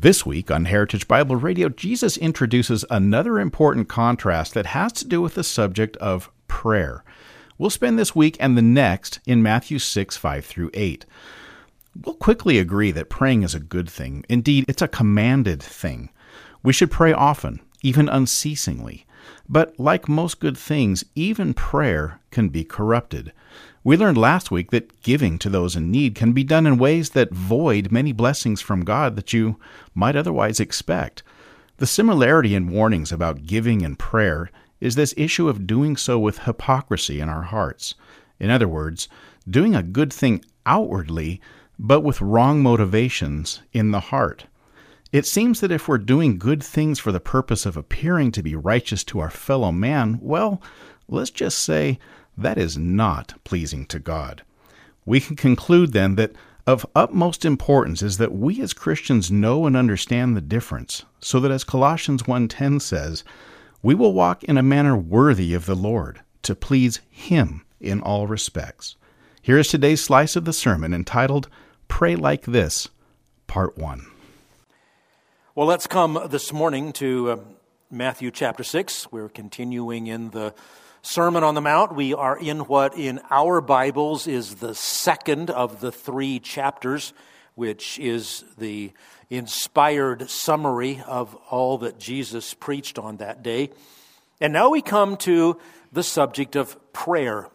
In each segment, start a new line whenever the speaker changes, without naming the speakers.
This week on Heritage Bible Radio, Jesus introduces another important contrast that has to do with the subject of prayer. We'll spend this week and the next in Matthew 6 5 through 8. We'll quickly agree that praying is a good thing. Indeed, it's a commanded thing. We should pray often, even unceasingly. But like most good things, even prayer can be corrupted. We learned last week that giving to those in need can be done in ways that void many blessings from God that you might otherwise expect. The similarity in warnings about giving and prayer is this issue of doing so with hypocrisy in our hearts. In other words, doing a good thing outwardly, but with wrong motivations in the heart. It seems that if we're doing good things for the purpose of appearing to be righteous to our fellow man, well, let's just say that is not pleasing to God. We can conclude then that of utmost importance is that we as Christians know and understand the difference, so that as Colossians 1:10 says, we will walk in a manner worthy of the Lord, to please him in all respects. Here is today's slice of the sermon entitled Pray Like This, Part 1.
Well, let's come this morning to uh, Matthew chapter 6. We're continuing in the Sermon on the Mount. We are in what in our Bibles is the second of the three chapters, which is the inspired summary of all that Jesus preached on that day. And now we come to the subject of prayer.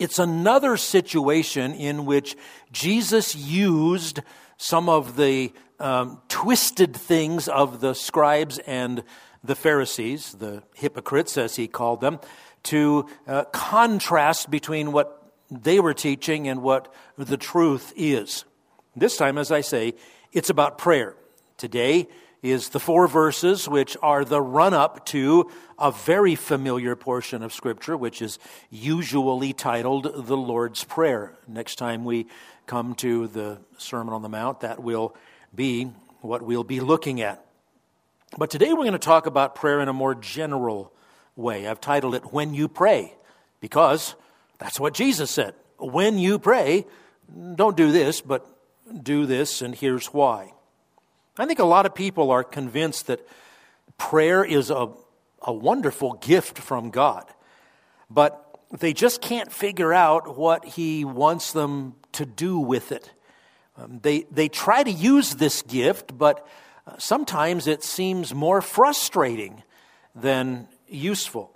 It's another situation in which Jesus used some of the um, twisted things of the scribes and the Pharisees, the hypocrites, as he called them, to uh, contrast between what they were teaching and what the truth is. This time, as I say, it's about prayer. Today is the four verses which are the run up to a very familiar portion of Scripture, which is usually titled the Lord's Prayer. Next time we come to the Sermon on the Mount, that will be what we'll be looking at. But today we're going to talk about prayer in a more general way. I've titled it When You Pray, because that's what Jesus said. When you pray, don't do this, but do this, and here's why. I think a lot of people are convinced that prayer is a, a wonderful gift from God, but they just can't figure out what He wants them to do with it. Um, they, they try to use this gift, but uh, sometimes it seems more frustrating than useful.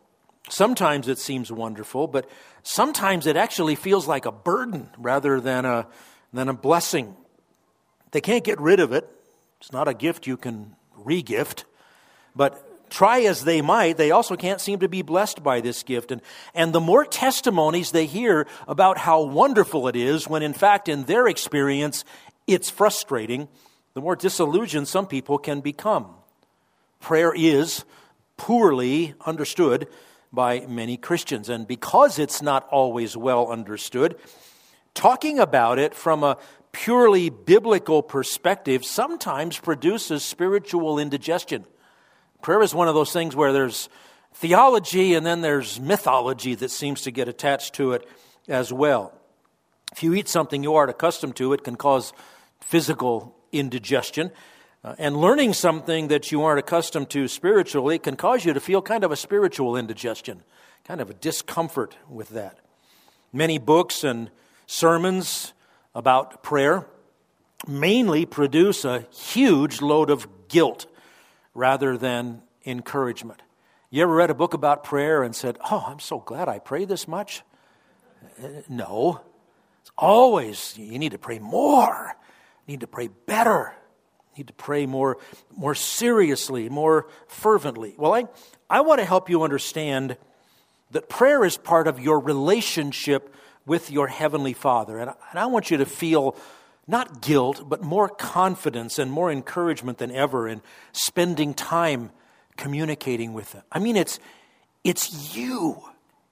Sometimes it seems wonderful, but sometimes it actually feels like a burden rather than a, than a blessing. They can't get rid of it. It's not a gift you can regift. But try as they might, they also can't seem to be blessed by this gift. And, and the more testimonies they hear about how wonderful it is, when in fact, in their experience, it's frustrating, the more disillusioned some people can become. Prayer is poorly understood by many Christians. And because it's not always well understood, talking about it from a purely biblical perspective sometimes produces spiritual indigestion. Prayer is one of those things where there's theology and then there's mythology that seems to get attached to it as well. If you eat something you aren't accustomed to, it can cause physical indigestion. Uh, and learning something that you aren't accustomed to spiritually can cause you to feel kind of a spiritual indigestion, kind of a discomfort with that. Many books and sermons about prayer mainly produce a huge load of guilt rather than encouragement. You ever read a book about prayer and said, Oh, I'm so glad I pray this much? Uh, no. It's always, you need to pray more, you need to pray better you need to pray more, more seriously, more fervently. Well, I, I want to help you understand that prayer is part of your relationship with your Heavenly Father. And, and I want you to feel not guilt, but more confidence and more encouragement than ever in spending time communicating with them. I mean, it's, it's you,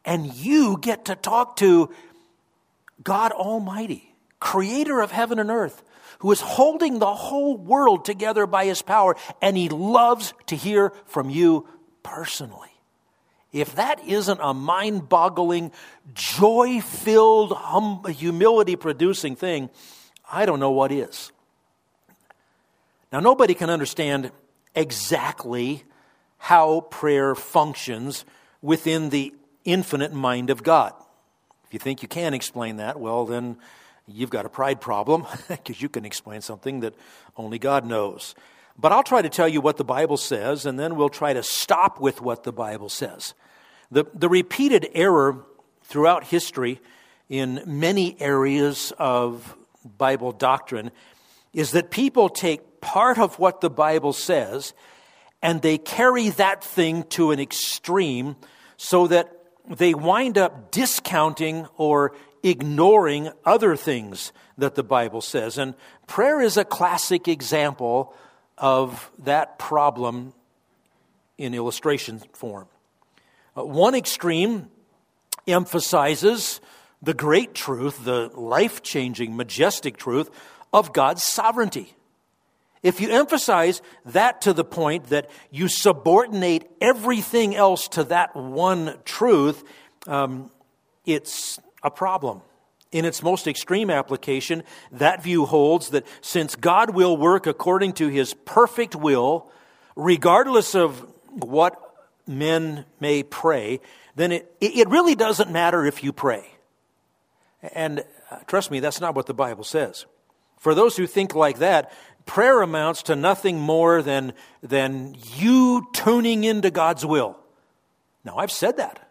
and you get to talk to God Almighty, creator of heaven and earth, who is holding the whole world together by his power, and he loves to hear from you personally. If that isn't a mind boggling, joy filled, hum- humility producing thing, I don't know what is. Now, nobody can understand exactly how prayer functions within the infinite mind of God. If you think you can explain that, well, then you've got a pride problem because you can explain something that only God knows. But I'll try to tell you what the Bible says, and then we'll try to stop with what the Bible says. The, the repeated error throughout history in many areas of Bible doctrine is that people take part of what the Bible says and they carry that thing to an extreme so that they wind up discounting or ignoring other things that the Bible says. And prayer is a classic example of that problem in illustration form. Uh, one extreme emphasizes the great truth, the life changing, majestic truth of God's sovereignty. If you emphasize that to the point that you subordinate everything else to that one truth, um, it's a problem. In its most extreme application, that view holds that since God will work according to his perfect will, regardless of what men may pray, then it, it really doesn't matter if you pray. And uh, trust me, that's not what the Bible says. For those who think like that, prayer amounts to nothing more than, than you tuning into God's will. Now, I've said that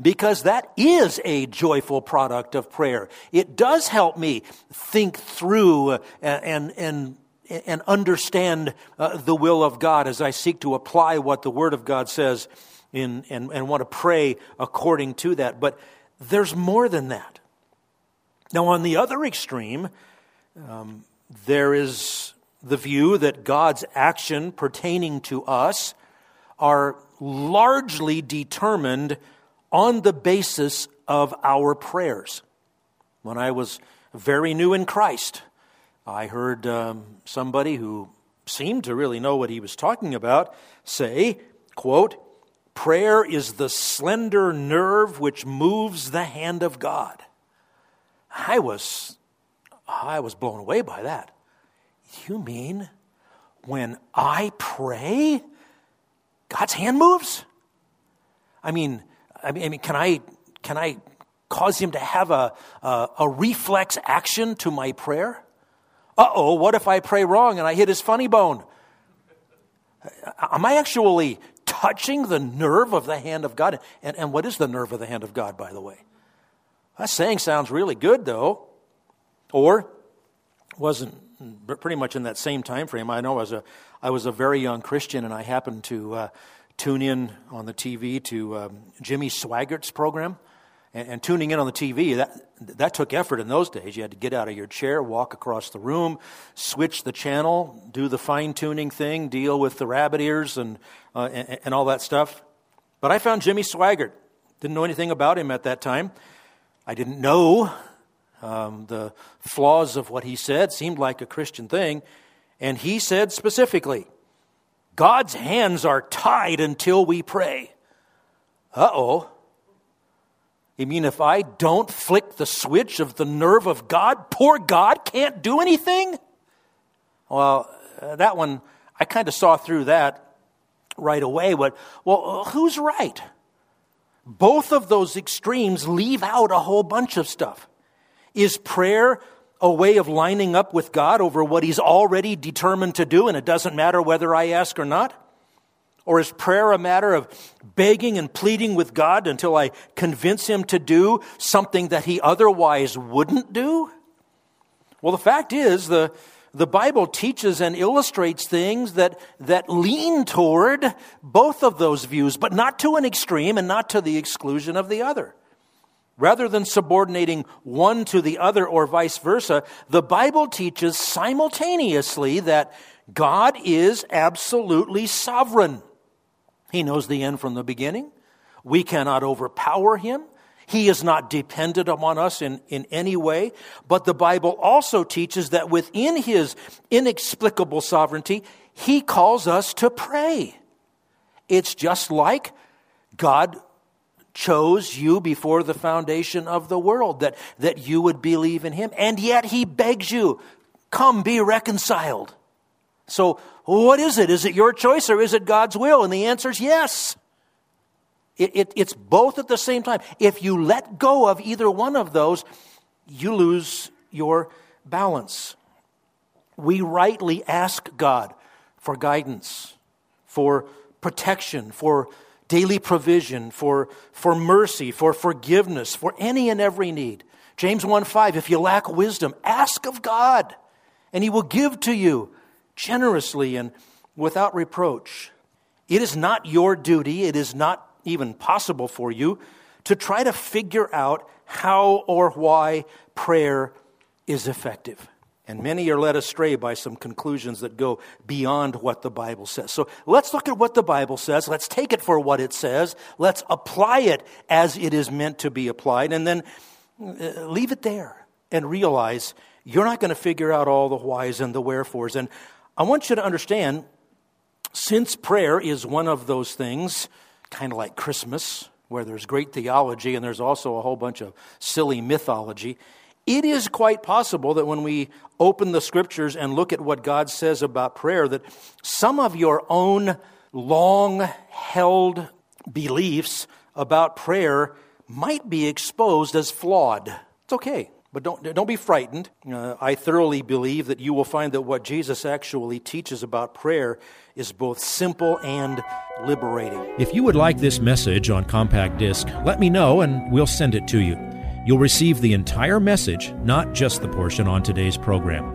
because that is a joyful product of prayer. It does help me think through uh, and, and, and understand uh, the will of God as I seek to apply what the Word of God says in, and, and want to pray according to that. But there's more than that. Now, on the other extreme, um, there is the view that God's action pertaining to us are largely determined on the basis of our prayers. When I was very new in Christ, I heard um, somebody who seemed to really know what he was talking about say, quote, prayer is the slender nerve which moves the hand of God. I was I was blown away by that. You mean when I pray, God's hand moves? I mean, I mean, can I can I cause him to have a, a, a reflex action to my prayer? Uh oh, what if I pray wrong and I hit his funny bone? Am I actually touching the nerve of the hand of God? And, and what is the nerve of the hand of God, by the way? That saying sounds really good, though. Or wasn't pretty much in that same time frame. I know I was a, I was a very young Christian, and I happened to uh, tune in on the TV to um, Jimmy Swaggart's program. And, and, tuning in on the TV, that, that took effort in those days. You had to get out of your chair, walk across the room, switch the channel, do the fine tuning thing, deal with the rabbit ears and, uh, and, and all that stuff. But I found Jimmy Swaggart. Didn't know anything about him at that time. I didn't know um, the flaws of what he said seemed like a Christian thing. And he said specifically, God's hands are tied until we pray. Uh oh. You mean if I don't flick the switch of the nerve of God, poor God can't do anything? Well, uh, that one, I kind of saw through that right away. But, well, who's right? Both of those extremes leave out a whole bunch of stuff. Is prayer a way of lining up with God over what He's already determined to do, and it doesn't matter whether I ask or not? Or is prayer a matter of begging and pleading with God until I convince Him to do something that He otherwise wouldn't do? Well, the fact is, the, the Bible teaches and illustrates things that, that lean toward both of those views, but not to an extreme and not to the exclusion of the other. Rather than subordinating one to the other or vice versa, the Bible teaches simultaneously that God is absolutely sovereign. He knows the end from the beginning. We cannot overpower him. He is not dependent upon us in, in any way. But the Bible also teaches that within his inexplicable sovereignty, he calls us to pray. It's just like God chose you before the foundation of the world, that, that you would believe in him. And yet he begs you, come be reconciled. So, what is it? Is it your choice or is it God's will? And the answer is yes. It, it, it's both at the same time. If you let go of either one of those, you lose your balance. We rightly ask God for guidance, for protection, for daily provision, for, for mercy, for forgiveness, for any and every need. James 1 5, if you lack wisdom, ask of God, and he will give to you generously and without reproach. It is not your duty, it is not even possible for you to try to figure out how or why prayer is effective. And many are led astray by some conclusions that go beyond what the Bible says. So let's look at what the Bible says. Let's take it for what it says. Let's apply it as it is meant to be applied. And then uh, leave it there and realize you're not going to figure out all the whys and the wherefores. And I want you to understand since prayer is one of those things, kind of like Christmas, where there's great theology and there's also a whole bunch of silly mythology. It is quite possible that when we open the scriptures and look at what God says about prayer, that some of your own long held beliefs about prayer might be exposed as flawed. It's okay. But don't, don't be frightened. Uh, I thoroughly believe that you will find that what Jesus actually teaches about prayer is both simple and liberating.
If you would like this message on compact disc, let me know and we'll send it to you. You'll receive the entire message, not just the portion on today's program.